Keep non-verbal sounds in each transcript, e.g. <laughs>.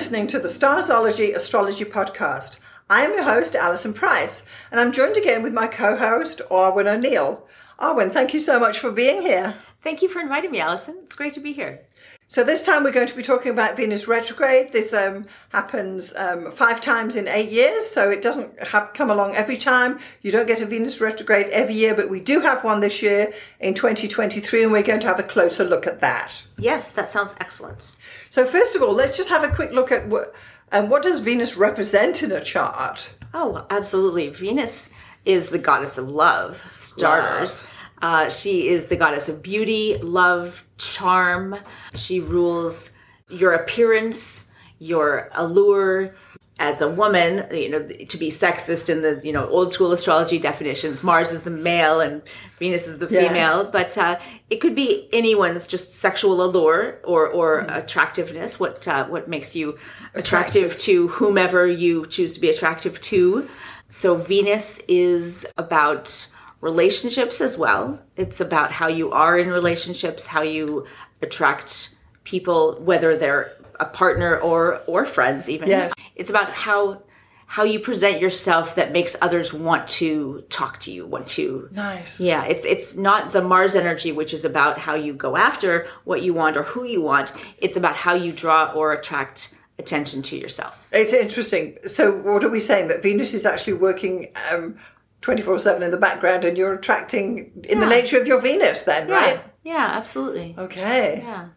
listening to the Starzology Astrology Podcast. I am your host, Alison Price, and I'm joined again with my co host, Arwynne O'Neill. Arwynne, thank you so much for being here. Thank you for inviting me, Alison. It's great to be here. So this time we're going to be talking about Venus retrograde. This um, happens um, five times in eight years, so it doesn't have, come along every time. You don't get a Venus retrograde every year, but we do have one this year in 2023, and we're going to have a closer look at that. Yes, that sounds excellent. So first of all, let's just have a quick look at what um, what does Venus represent in a chart. Oh, absolutely. Venus is the goddess of love, starters. Love. Uh, she is the goddess of beauty, love, charm. She rules your appearance, your allure. As a woman, you know, to be sexist in the you know old school astrology definitions, Mars is the male and Venus is the female. Yes. But uh, it could be anyone's just sexual allure or or mm. attractiveness. What uh, what makes you attractive, attractive to whomever you choose to be attractive to. So Venus is about relationships as well. It's about how you are in relationships, how you attract people, whether they're a partner or or friends even. Yes. It's about how how you present yourself that makes others want to talk to you, want to Nice. Yeah, it's it's not the Mars energy which is about how you go after what you want or who you want. It's about how you draw or attract attention to yourself. It's interesting. So, what are we saying? That Venus is actually working um, 24 7 in the background and you're attracting in yeah. the nature of your Venus then, yeah. right? Yeah, absolutely. Okay. Yeah.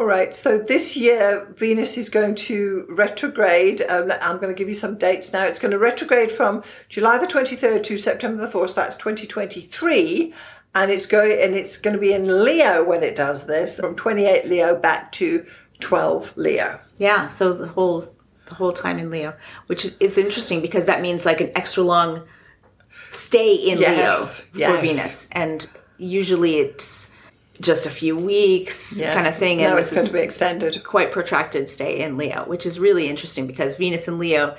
All right. So this year, Venus is going to retrograde. Um, I'm going to give you some dates now. It's going to retrograde from July the 23rd to September the 4th. That's 2023. And it's going, and it's going to be in Leo when it does this, from 28 Leo back to 12 Leo. Yeah. So the whole the whole time in Leo, which is interesting because that means like an extra long stay in yes, Leo yes. for Venus, and usually it's just a few weeks yes. kind of thing. And it's going to be extended. Quite protracted stay in Leo, which is really interesting because Venus and Leo.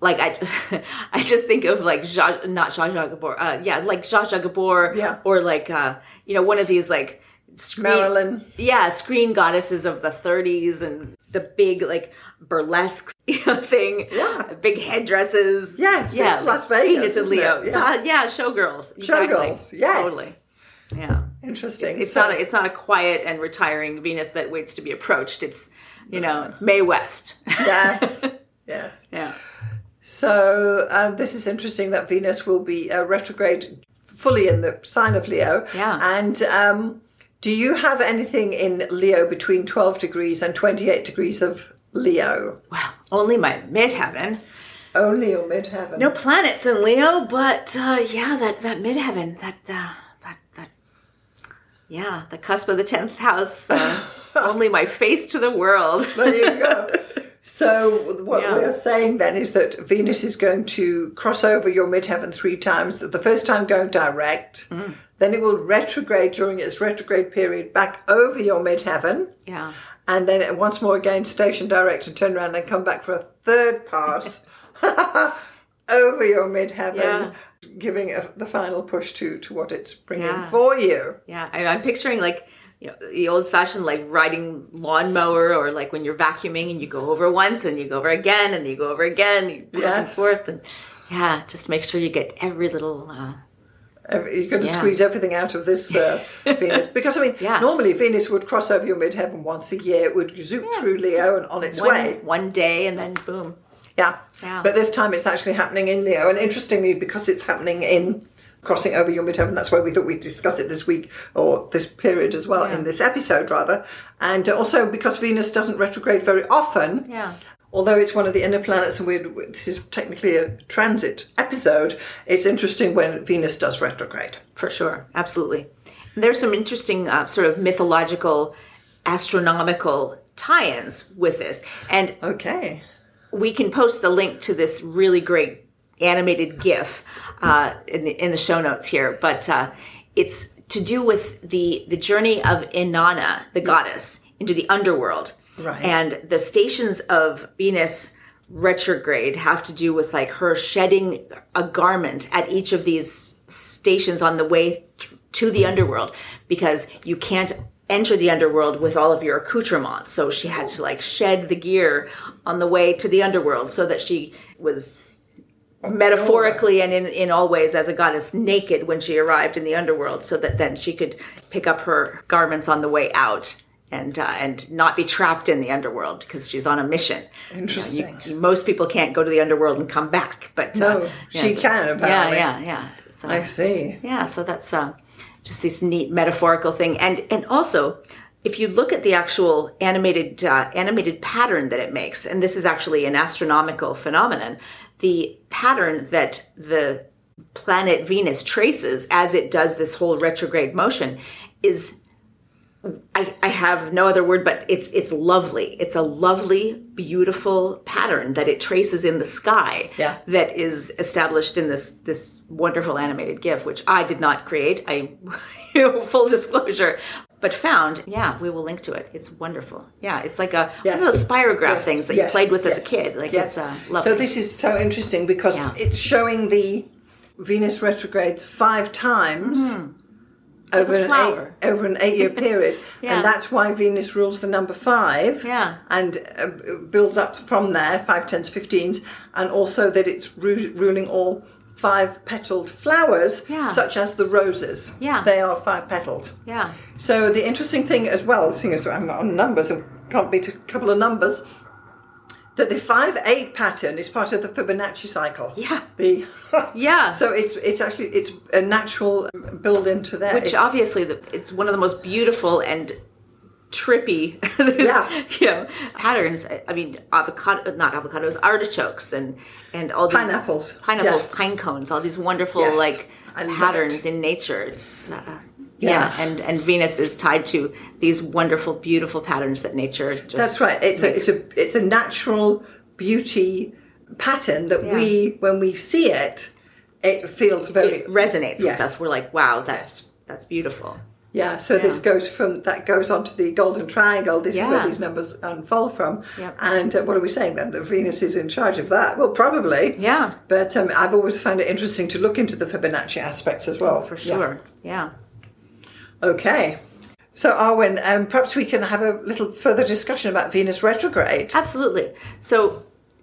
Like I, <laughs> I just think of like Zsa, not Zsa Zsa Gabor, uh, yeah, like Zsa Zsa Gabor, yeah. or like uh, you know one of these like screen, Marilyn, yeah, screen goddesses of the 30s and the big like burlesque you <laughs> know, thing. Yeah. Big headdresses. Yes. Yeah. Las Vegas. Venus and Leo. Yeah. Yeah. Showgirls. Exactly. Showgirls. yeah, Totally. Yeah. Interesting. It's, it's so, not. A, it's not a quiet and retiring Venus that waits to be approached. It's you know it's Mae West. yes. <laughs> Yes. Yeah. So um, this is interesting that Venus will be uh, retrograde fully in the sign of Leo. Yeah. And um, do you have anything in Leo between 12 degrees and 28 degrees of Leo. Well, only my midheaven. Only your midheaven. No planets in Leo, but uh, yeah, that that midheaven, that uh, yeah, the cusp of the tenth house. <laughs> Only my face to the world. there you go. <laughs> So what yeah. we're saying then is that Venus is going to cross over your midheaven three times. The first time going direct, mm. then it will retrograde during its retrograde period back over your midheaven. Yeah and then once more again station direct and turn around and come back for a third pass <laughs> over your midheaven, yeah. Giving a, the final push to to what it's bringing yeah. for you. Yeah, I, I'm picturing like you know, the old fashioned like riding lawnmower or like when you're vacuuming and you go over once and you go over again and you go over again, you yes. and forth and yeah, just make sure you get every little uh, you're going to yeah. squeeze everything out of this uh, <laughs> Venus because I mean, yeah. normally Venus would cross over your midheaven once a year. It would zoom yeah. through Leo and on its one, way one day, and then boom. Yeah. yeah. But this time it's actually happening in Leo, and interestingly, because it's happening in crossing over your midheaven, that's why we thought we'd discuss it this week or this period as well in this episode rather, and also because Venus doesn't retrograde very often. Yeah although it's one of the inner planets and we're, this is technically a transit episode, it's interesting when Venus does retrograde. For sure, absolutely. And there's some interesting uh, sort of mythological, astronomical tie-ins with this. And okay, we can post a link to this really great animated GIF uh, in, the, in the show notes here, but uh, it's to do with the the journey of Inanna, the goddess, into the underworld Right. And the stations of Venus retrograde have to do with like her shedding a garment at each of these stations on the way to the underworld because you can't enter the underworld with all of your accoutrements. So she had to like shed the gear on the way to the underworld so that she was metaphorically and in, in all ways as a goddess naked when she arrived in the underworld so that then she could pick up her garments on the way out and uh, and not be trapped in the underworld because she's on a mission. Interesting. You know, you, most people can't go to the underworld and come back, but No, uh, she so- can, apparently. Yeah, yeah, yeah. So, I see. yeah, so that's uh, just this neat metaphorical thing, and and also if you look at the actual animated uh, animated pattern that it makes, and this is actually an astronomical phenomenon, the pattern that the planet Venus traces as it does this whole retrograde motion is I, I have no other word, but it's it's lovely. It's a lovely, beautiful pattern that it traces in the sky. Yeah. That is established in this this wonderful animated GIF, which I did not create. I, you <laughs> know, full disclosure, but found. Yeah, we will link to it. It's wonderful. Yeah, it's like a Yes. one of those spirograph Yes, things that yes, you played with as a kid. Like it's uh, lovely. So this is so interesting because Yeah. it's showing the Venus retrogrades five times over an flower. eight, over an eight year <laughs> period, Yeah. and that's why Venus rules the number five. Yeah. and uh, builds up from there five, tens, fifteens, and also that it's ru- ruling all five petaled flowers, Yeah. such as the roses. Yeah. they are five petaled. yeah. So the interesting thing as well, seeing as I'm on numbers and can't beat a couple of numbers, that the five eight pattern is part of the Fibonacci cycle. Yeah. The <laughs> Yeah. So it's it's actually it's a natural build into that. which It's- obviously the, it's one of the most beautiful and trippy <laughs> there's, Yeah. you know patterns i mean avocado not avocados artichokes and and all these Pineapples. pineapples Yeah. pine cones all these wonderful Yes. like I patterns in nature it's uh, Yeah. yeah. and and venus is tied to these wonderful beautiful patterns that nature just that's right. It's a it's a it's a natural beauty pattern that Yeah. we when we see it, it feels very it resonates Yes. with us we're like wow that's that's beautiful Yeah, so this goes from that goes on to the golden triangle. This is where these numbers unfold from. Yep. And uh, what are we saying then? That Venus is in charge of that? Well, probably. yeah But um, I've always found it interesting to look into the Fibonacci aspects as well. for Yeah. sure yeah. Okay. So, Arwynne, um, perhaps we can have a little further discussion about Venus retrograde. Absolutely. So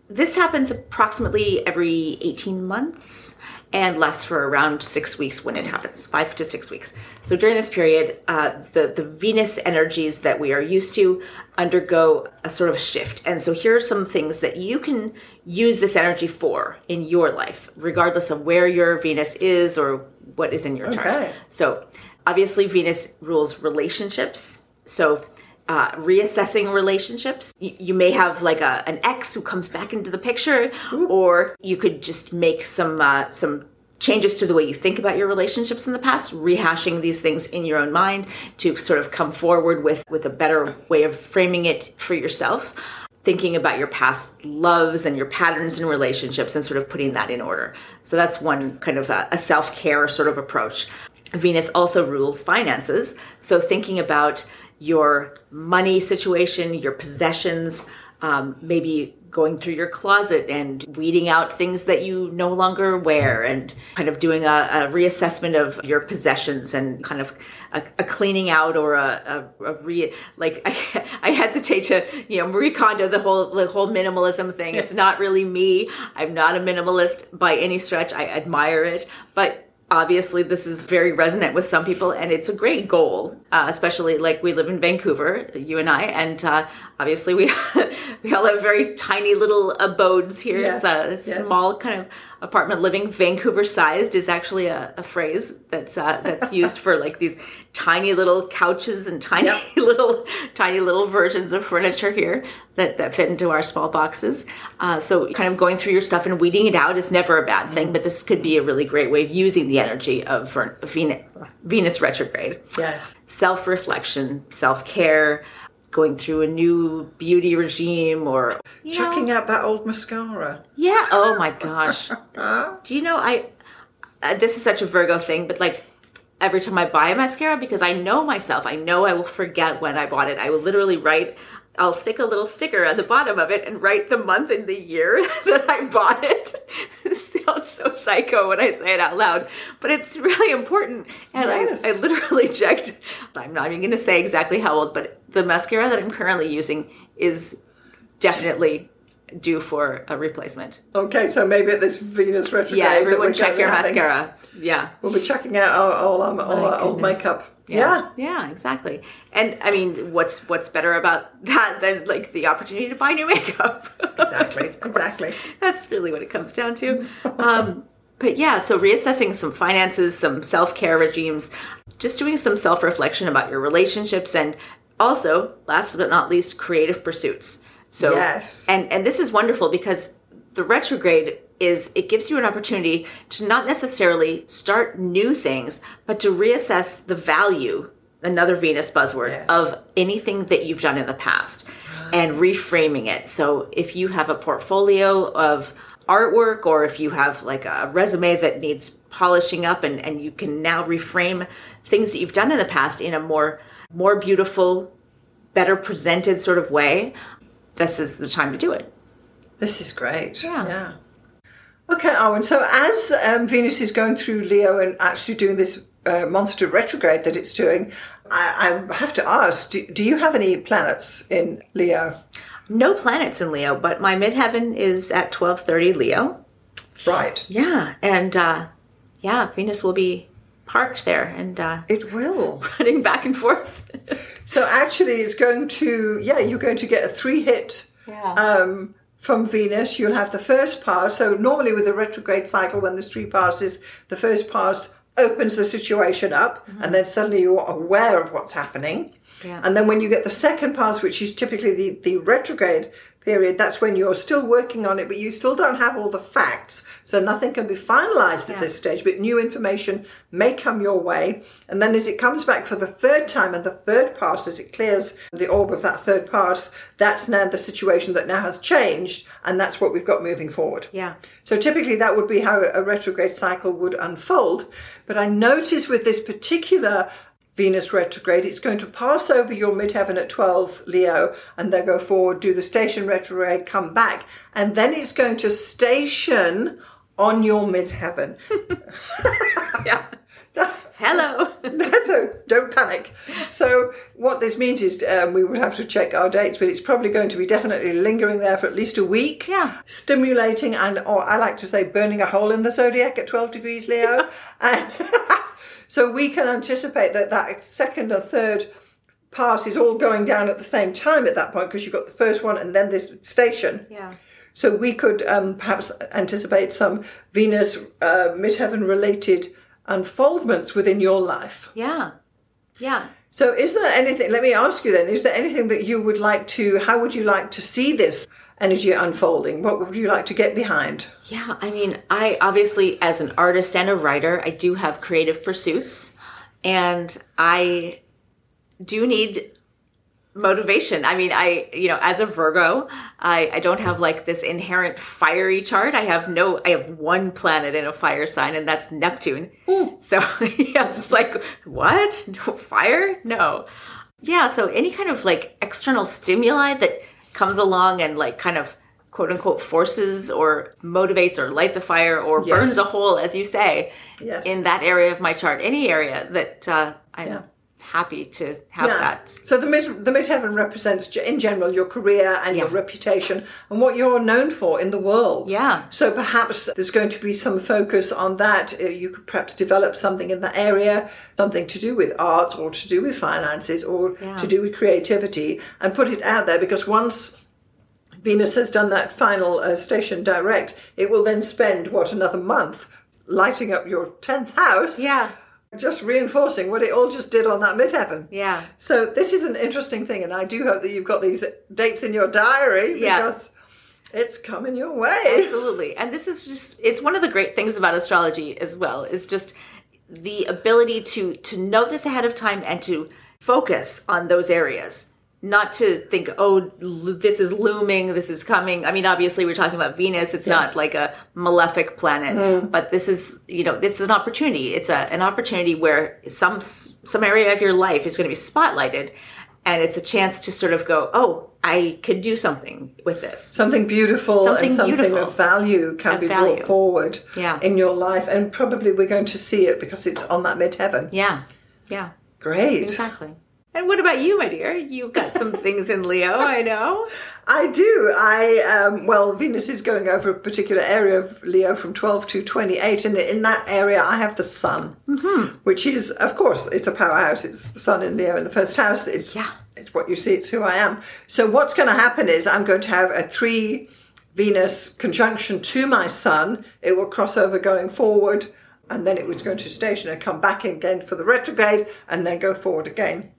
this happens approximately every 18 months and lasts for around six weeks when it happens, five to six weeks. So during this period, uh, the, the Venus energies that we are used to undergo a sort of shift. And so here are some things that you can use this energy for in your life, regardless of where your Venus is or what is in your chart. Okay. So obviously Venus rules relationships. So uh, reassessing relationships. You, you may have like a an ex who comes back into the picture, or you could just make some uh, some changes to the way you think about your relationships in the past, rehashing these things in your own mind to sort of come forward with with a better way of framing it for yourself. Thinking about your past loves and your patterns in relationships and sort of putting that in order. So that's one kind of a, a self care sort of approach. Venus also rules finances. So thinking about your money situation, your possessions, um, maybe going through your closet and weeding out things that you no longer wear and kind of doing a, a reassessment of your possessions and kind of a, a cleaning out or a, a, re like <laughs> I, I hesitate to you know Marie Kondo the whole the whole minimalism thing. It's not really me. I'm not a minimalist by any stretch. I admire it. But obviously this is very resonant with some people and it's a great goal uh, especially like we live in vancouver you and i and uh, obviously we <laughs> we all have very tiny little abodes here Yes, it's a yes. small kind of apartment living vancouver sized is actually a, a phrase that's uh, that's <laughs> used for like these tiny little couches and tiny Yep. <laughs> little tiny little versions of furniture here that, that fit into our small boxes uh, so kind of going through your stuff and weeding it out is never a bad thing but this could be a really great way of using the energy of venus, venus retrograde Yes. self-reflection self-care going through a new beauty regime or you know, Chucking out that old mascara. yeah. Oh <laughs> my gosh. Do you know I? Uh, this is such a Virgo thing, but like every time I buy a mascara, because I know myself, I know I will forget when I bought it. I will literally write. I'll stick a little sticker at the bottom of it and write the month and the year <laughs> that I bought it. <laughs> It sounds so psycho when I say it out loud, but it's really important. And Yes. I, I literally checked. I'm not even going to say exactly how old, but the mascara that I'm currently using is definitely due for a replacement. Okay, so maybe at this Venus retrograde. Yeah, everyone check your having- mascara. Yeah. We'll be checking out our, all, our, all our old makeup. Yeah. yeah, exactly. And I mean, what's what's better about that than like the opportunity to buy new makeup? Exactly, <laughs> exactly. That's really what it comes down to. Um, but yeah, so reassessing some finances, some self care regimes, just doing some self reflection about your relationships, and also, last but not least, creative pursuits. So, Yes. and and this is wonderful because the retrograde is it gives you an opportunity to not necessarily start new things, but to reassess the value. Another Venus buzzword Yes. of anything that you've done in the past and reframing it. So if you have a portfolio of artwork or if you have like a resume that needs polishing up and, and you can now reframe things that you've done in the past in a more more beautiful, better presented sort of way, this is the time to do it. This is great. Yeah. Yeah. Okay, Arwynne. So as um, Venus is going through Leo and actually doing this uh, monster retrograde that it's doing, I, I have to ask: do, do you have any planets in Leo? No planets in Leo, but my midheaven is at 1230 Leo. Right. Yeah, and uh, yeah, Venus will be parked there and uh, It will. <laughs> running back and forth. So actually, it's going to yeah, you're going to get a three hit. Yeah. Um, from Venus, you'll have the first pass. So normally with the retrograde cycle, when there's three passes, the first pass opens the situation up, and then suddenly you're aware of what's happening. Yeah. And then when you get the second pass, which is typically the, the retrograde period, that's when you're still working on it, but you still don't have all the facts. So nothing can be finalized at this stage, but new information may come your way. And then as it comes back for the third time and the third pass, as it clears the orb of that third pass, that's now the situation that now has changed. And that's what we've got moving forward. yeah. So typically that would be how a retrograde cycle would unfold. But I notice with this particular Venus retrograde, it's going to pass over your midheaven at 12 Leo and then go forward, do the station retrograde, come back, and then it's going to station on your midheaven. <laughs> Yeah. <laughs> Hello. so don't panic. So what this means is um, we would have to check our dates, but it's probably going to be definitely lingering there for at least a week. Yeah. Stimulating and, or I like to say, burning a hole in the zodiac at 12 degrees Leo. <laughs> and so we can anticipate that that second or third pass is all going down at the same time at that point because you've got the first one and then this station. yeah. So we could um, perhaps anticipate some Venus uh, midheaven related unfoldments within your life. Yeah. Yeah. So, is there anything? Let me ask you then: Is there anything that you would like to? How would you like to see this energy unfolding? What would you like to get behind? Yeah, I mean, I obviously, as an artist and a writer, I do have creative pursuits, and I do need motivation. I mean, I, you know, as a Virgo, I, I don't have like this inherent fiery chart. I have no, I have one planet in a fire sign, and that's Neptune. So, <laughs> yeah, it's like, what? No <laughs> fire? No. Yeah, so any kind of like external stimuli that comes along and like kind of quote unquote forces or motivates or lights a fire or Yes. burns a hole, as you say, Yes. in that area of my chart, any area that uh, I'm Yeah. Happy to have Yeah. that. So the mid the midheaven represents, in general, your career and your reputation and what you're known for in the world. Yeah. So perhaps there's going to be some focus on that. Uh, You could perhaps develop something in that area, something to do with art or to do with finances or Yeah. to do with creativity, and put it out there because once Venus has done that final uh, station direct, it will then spend what another month lighting up your tenth house. Yeah. Just reinforcing what it all just did on that midheaven. Yeah. So this is an interesting thing, and I do hope that you've got these dates in your diary Yeah. because it's coming your way. Absolutely. And this is just it's one of the great things about astrology as well is just the ability to to know this ahead of time and to focus on those areas. Not to think, oh, this is looming, this is coming. I mean, obviously, we're talking about Venus. It's Yes. not like a malefic planet, mm-hmm. but this is, you know, this is an opportunity. It's a, an opportunity where some some area of your life is going to be spotlighted, and it's a chance to sort of go, oh, I could do something with this. Something beautiful Something and something beautiful. of value can be value. brought forward Yeah. in your life, and probably we're going to see it because it's on that midheaven. Yeah, yeah, Great. exactly. And what about you, my dear? You've got some <laughs> things in Leo, I know. I do. I um, well, Venus is going over a particular area of Leo from twelve to twenty-eight, and in that area, I have the Sun, mm-hmm. which is, of course, it's a powerhouse. It's the Sun in Leo in the first house. It's Yeah. it's what you see. It's who I am. So what's going to happen is I'm going to have a three Venus conjunction to my Sun. It will cross over going forward, and then it was going to station and come back again for the retrograde, and then go forward again.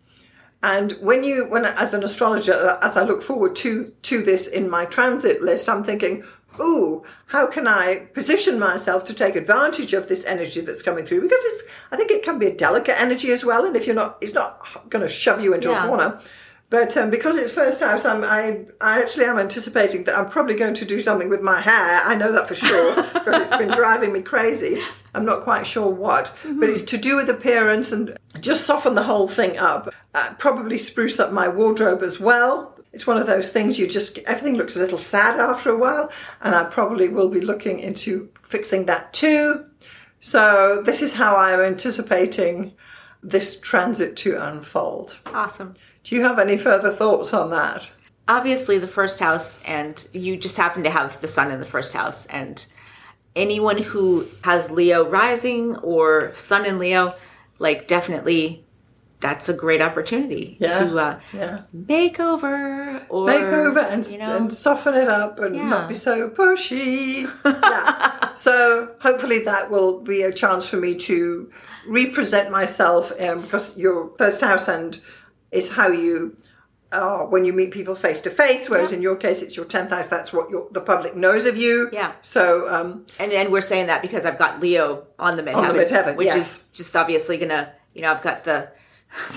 And when you, when as an astrologer, as I look forward to to this in my transit list, I'm thinking, ooh, how can I position myself to take advantage of this energy that's coming through? Because it's, I think it can be a delicate energy as well. And if you're not, it's not going to shove you into Yeah. a corner. But um, because it's first house, I'm, I, I actually am anticipating that I'm probably going to do something with my hair. I know that for sure because it's been <laughs> driving me crazy. I'm not quite sure what, but it's to do with appearance and just soften the whole thing up. Uh, probably spruce up my wardrobe as well. It's one of those things you just, everything looks a little sad after a while, and I probably will be looking into fixing that too. So, this is how I'm anticipating this transit to unfold. Awesome. Do you have any further thoughts on that? obviously the first house and you just happen to have the sun in the first house and anyone who has leo rising or sun in leo like definitely that's a great opportunity Yeah. to uh, Yeah. make over or Make over and, you know and soften it up and Yeah. not be so pushy. yeah. <laughs> So hopefully that will be a chance for me to represent myself um, because your first house and is how you are when you meet people face to face, whereas in your case it's your tenth house. That's what your, the public knows of you. Yeah. So um, and and we're saying that because I've got Leo on the midheaven, which yes. is just obviously gonna, you know, I've got the, <laughs>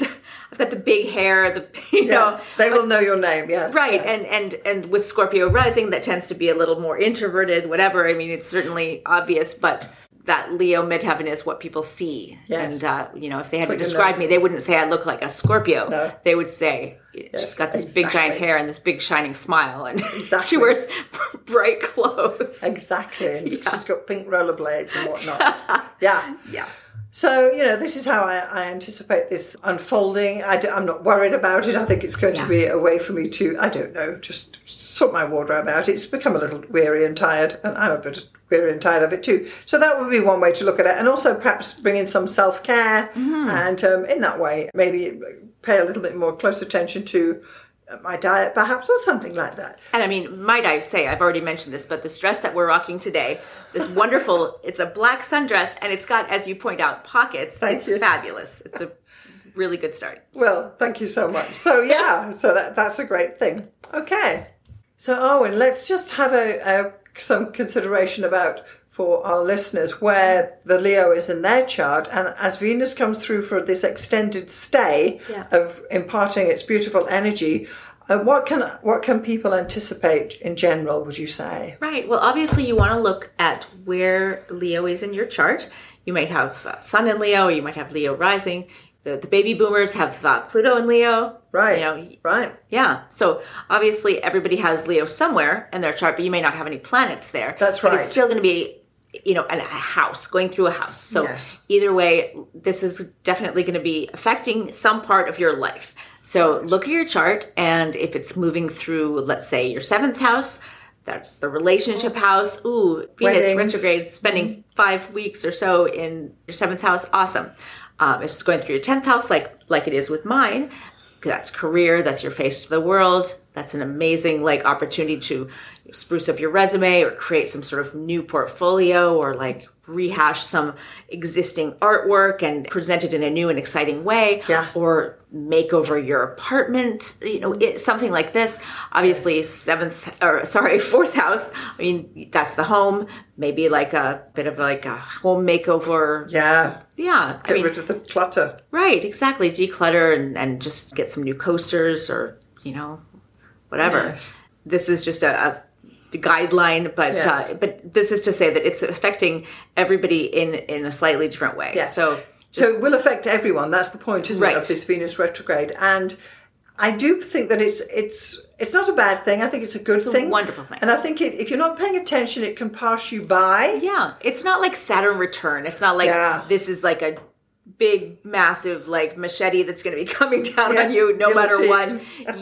I've got the big hair, the <laughs> you know, yes, they will know your name. Yes. right, yes. and and and with Scorpio rising, that tends to be a little more introverted, whatever. I mean, it's certainly obvious, but that Leo midheaven is what people see, Yes. and uh, you know, if they had to describe me, they wouldn't say I look like a Scorpio. No. They would say she's got this big giant hair and this big shining smile, and <laughs> she wears <laughs> bright clothes. Exactly, and <laughs> she's got pink rollerblades and whatnot. yeah. Yeah. So, you know, this is how I, I anticipate this unfolding. I am not worried about it. I think it's going Yeah. to be a way for me to, I don't know, just sort my wardrobe out. It's become a little weary and tired, and I'm a bit weary and tired of it too. So, that would be one way to look at it. And also perhaps bring in some self care, and um, in that way, maybe pay a little bit more close attention to uh, my diet, perhaps, or something like that. And I mean, might I say, I've already mentioned this, but the dress that we're rocking today, this wonderful, <laughs> it's a black sundress and it's got, as you point out, pockets. Thank it's you. fabulous. It's a really good start. Well, thank you so much. So <laughs> yeah, so that that's a great thing. Okay, so Arwynne, let's just have a, a some consideration about for our listeners where the Leo is in their chart, and as Venus comes through for this extended stay Yeah. of imparting its beautiful energy. Uh, what can what can people anticipate in general? Would you say? Right. Well, obviously, you want to look at where Leo is in your chart. You might have uh, Sun in Leo, you might have Leo rising. The, the baby boomers have uh, Pluto in Leo. Right. You know, Right. Yeah. So obviously everybody has Leo somewhere in their chart, but you may not have any planets there. That's But right. it's still going to be, you know, a house going through a house. So Yes. either way, this is definitely going to be affecting some part of your life. So look at your chart, and if it's moving through, let's say, your seventh house. That's the relationship house. Ooh, Venus Weddings. retrograde, spending five weeks or so in your seventh house. Awesome. Um, if it's going through your tenth house, like like it is with mine, that's career that's your face to the world that's an amazing like opportunity to spruce up your resume or create some sort of new portfolio or like rehash some existing artwork and present it in a new and exciting way Yeah. or make over your apartment you know it, something like this obviously seventh or sorry <laughs> fourth house i mean that's the home maybe like a bit of like a home makeover Yeah. yeah i Get mean rid of the clutter. Right, exactly. Declutter and, and just get some new coasters or, you know, whatever. Yes. This is just a, a guideline, but Yes. uh, but this is to say that it's affecting everybody in in a slightly different way. Yes. So So it will affect everyone. That's the point, isn't it, of this Venus retrograde? And I do think that it's it's it's not a bad thing. I think it's a good a thing, wonderful thing. And I think it, if you're not paying attention, it can pass you by. Yeah, it's not like Saturn return. It's not like Yeah. this is like a big massive like machete that's going to be <laughs> coming down on you no matter what.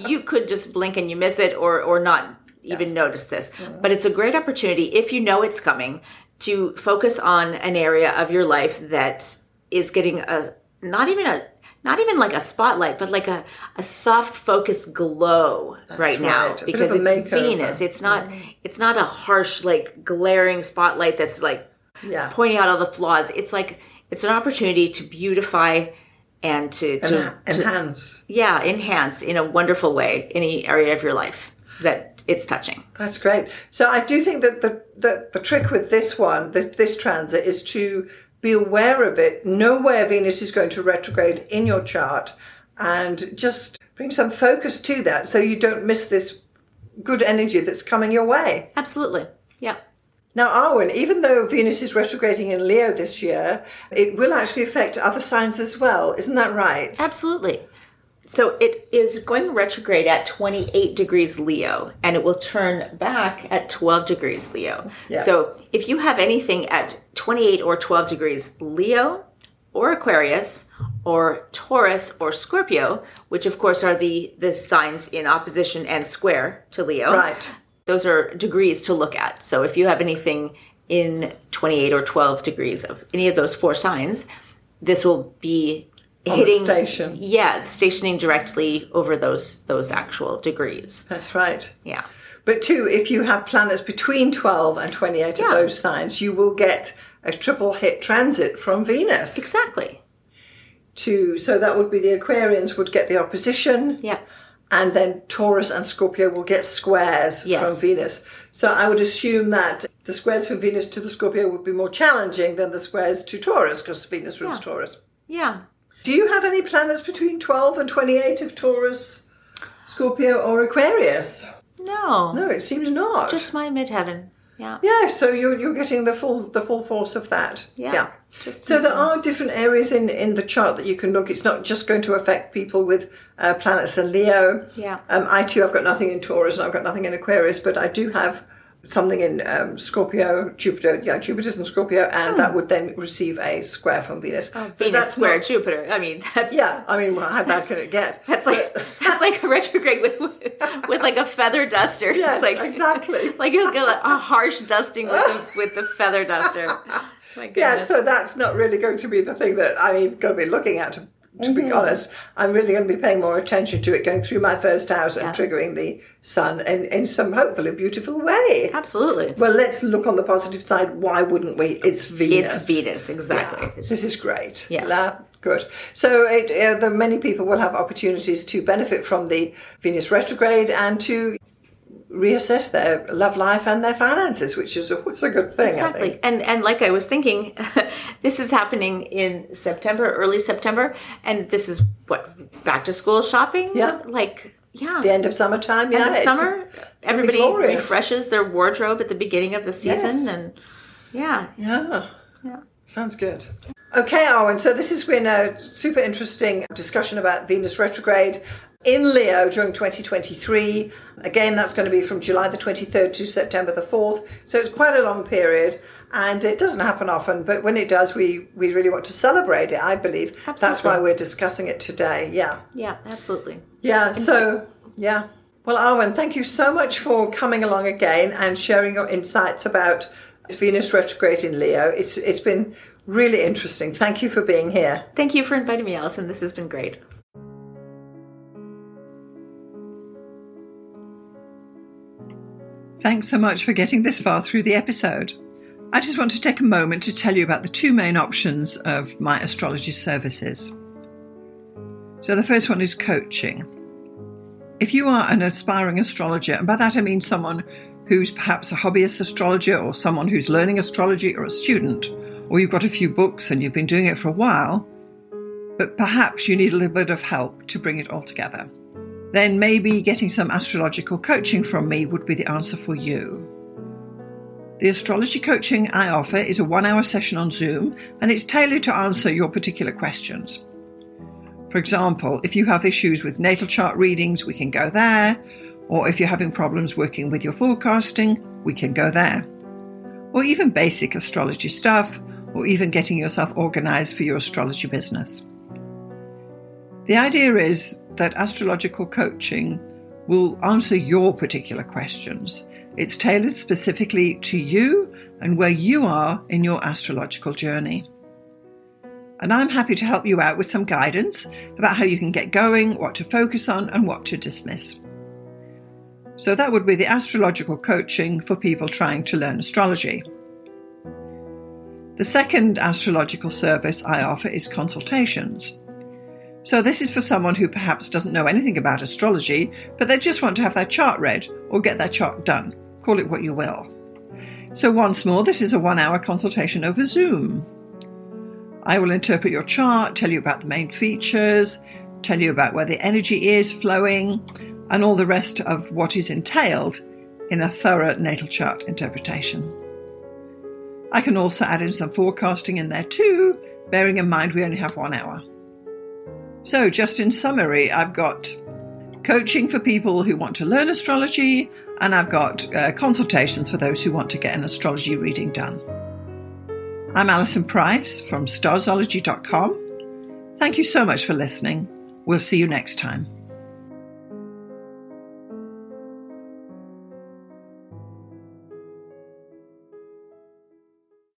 you <laughs> could just blink and you miss it or or not even notice this. But it's a great opportunity if you know it's coming to focus on an area of your life that is getting a not even a not even like a spotlight, but like a, a soft focused glow right now. A because it's makeover. Venus. It's not it's not a harsh like glaring spotlight that's like Yeah. pointing out all the flaws. It's like it's an opportunity to beautify and to, to, En- to enhance. yeah enhance in a wonderful way any area of your life that it's touching. That's great. So I do think that the the, the trick with this one, this, this transit, is to be aware of it, know where Venus is going to retrograde in your chart, and just bring some focus to that, so you don't miss this good energy that's coming your way. Absolutely. Yeah. Now, Arwynne, even though Venus is retrograding in Leo this year, it will actually affect other signs as well. Isn't that right? Absolutely. So it is going to retrograde at 28 degrees Leo and it will turn back at 12 degrees Leo. Yeah. So if you have anything at 28 or 12 degrees Leo or Aquarius or Taurus or Scorpio, which of course are the the signs in opposition and square to Leo. Right. Those are degrees to look at. So if you have anything in 28 or 12 degrees of any of those four signs, this will be the hitting station. Yeah, stationing directly over those those actual degrees. That's right. Yeah. But two, if you have planets between 12 and 28 Yeah. of those signs, you will get a triple hit transit from Venus. Exactly. To, so that would be the Aquarians would get the opposition, Yeah. And then Taurus and Scorpio will get squares Yes. from Venus. So I would assume that the squares from Venus to the Scorpio would be more challenging than the squares to Taurus, because Venus rules Yeah. Taurus. Yeah. Do you have any planets between 12 and 28 of Taurus, Scorpio, or Aquarius? No. No, it seems not. Just my midheaven. Yeah. Yeah, so you're you're getting the full the full force of that. Yeah. Just So there are different areas in in the chart that you can look. It's not just going to affect people with uh, planets in Leo. Yeah. Um, I too, I've got nothing in Taurus and I've got nothing in Aquarius, but I do have something in um, Scorpio, Jupiter. Yeah, Jupiter's in Scorpio, and that would then receive a square from Venus. But Hmm. Oh, Venus that's square not- Jupiter. I mean, that's yeah, I mean, well, how bad can it get? That's like <laughs> that's like a retrograde with with like a feather duster. Yes, it's like exactly. <laughs> Like you'll get a, a harsh dusting with the with the feather duster. <laughs> Yeah, so that's not really going to be the thing that I'm going to be looking at. To, to be Mm-hmm. honest, I'm really going to be paying more attention to it going through my first house and Yeah. triggering the sun in, in some hopefully beautiful way. Absolutely. Well, let's look on the positive side. Why wouldn't we? It's Venus. It's Venus, exactly. Yeah, this is great. Yeah. La- good. So, it, uh, the many people will have opportunities to benefit from the Venus retrograde and to reassess their love life and their finances, which is always a good thing. Exactly. And and like I was thinking, <laughs> this is happening in September, early September, and this is what back to school shopping. Yeah. Like yeah. The end of summertime, yeah. End of summer, everybody refreshes their wardrobe at the beginning of the season, Yes. and yeah, Yeah. Yeah. Sounds good. Okay, Arwynne, so this has been a super interesting discussion about Venus retrograde in Leo during 2023. Again, that's going to be from July the 23rd to September the 4th. So it's quite a long period and it doesn't happen often, but when it does, we, we really want to celebrate it, I believe. That's why we're discussing it today. Yeah. yeah, absolutely. Yeah, so, yeah. Well, Arwynne, thank you so much for coming along again and sharing your insights about Venus retrograde in Leo. It's It's been really interesting. Thank you for being here. Thank you for inviting me, Alison. This has been great. Thanks so much for getting this far through the episode. I just want to take a moment to tell you about the two main options of my astrology services. So, the first one is coaching. If you are an aspiring astrologer, and by that I mean someone who's perhaps a hobbyist astrologer or someone who's learning astrology or a student, or you've got a few books and you've been doing it for a while, but perhaps you need a little bit of help to bring it all together, then maybe getting some astrological coaching from me would be the answer for you. The astrology coaching I offer is a one hour session on Zoom and it's tailored to answer your particular questions. For example, if you have issues with natal chart readings, we can go there. Or if you're having problems working with your forecasting, we can go there. Or even basic astrology stuff, or even getting yourself organized for your astrology business. The idea is that astrological coaching will answer your particular questions. It's tailored specifically to you and where you are in your astrological journey and I'm happy to help you out with some guidance about how you can get going, what to focus on, and what to dismiss. So, that would be the astrological coaching for people trying to learn astrology. The second astrological service I offer is consultations. So, this is for someone who perhaps doesn't know anything about astrology, but they just want to have their chart read or get their chart done. Call it what you will. So, once more, this is a one hour consultation over Zoom. I will interpret your chart, tell you about the main features, tell you about where the energy is flowing, and all the rest of what is entailed in a thorough natal chart interpretation. I can also add in some forecasting in there too, bearing in mind we only have one hour. So, just in summary, I've got coaching for people who want to learn astrology, and I've got uh, consultations for those who want to get an astrology reading done. I'm Alison Price from starzology.com. Thank you so much for listening. We'll see you next time.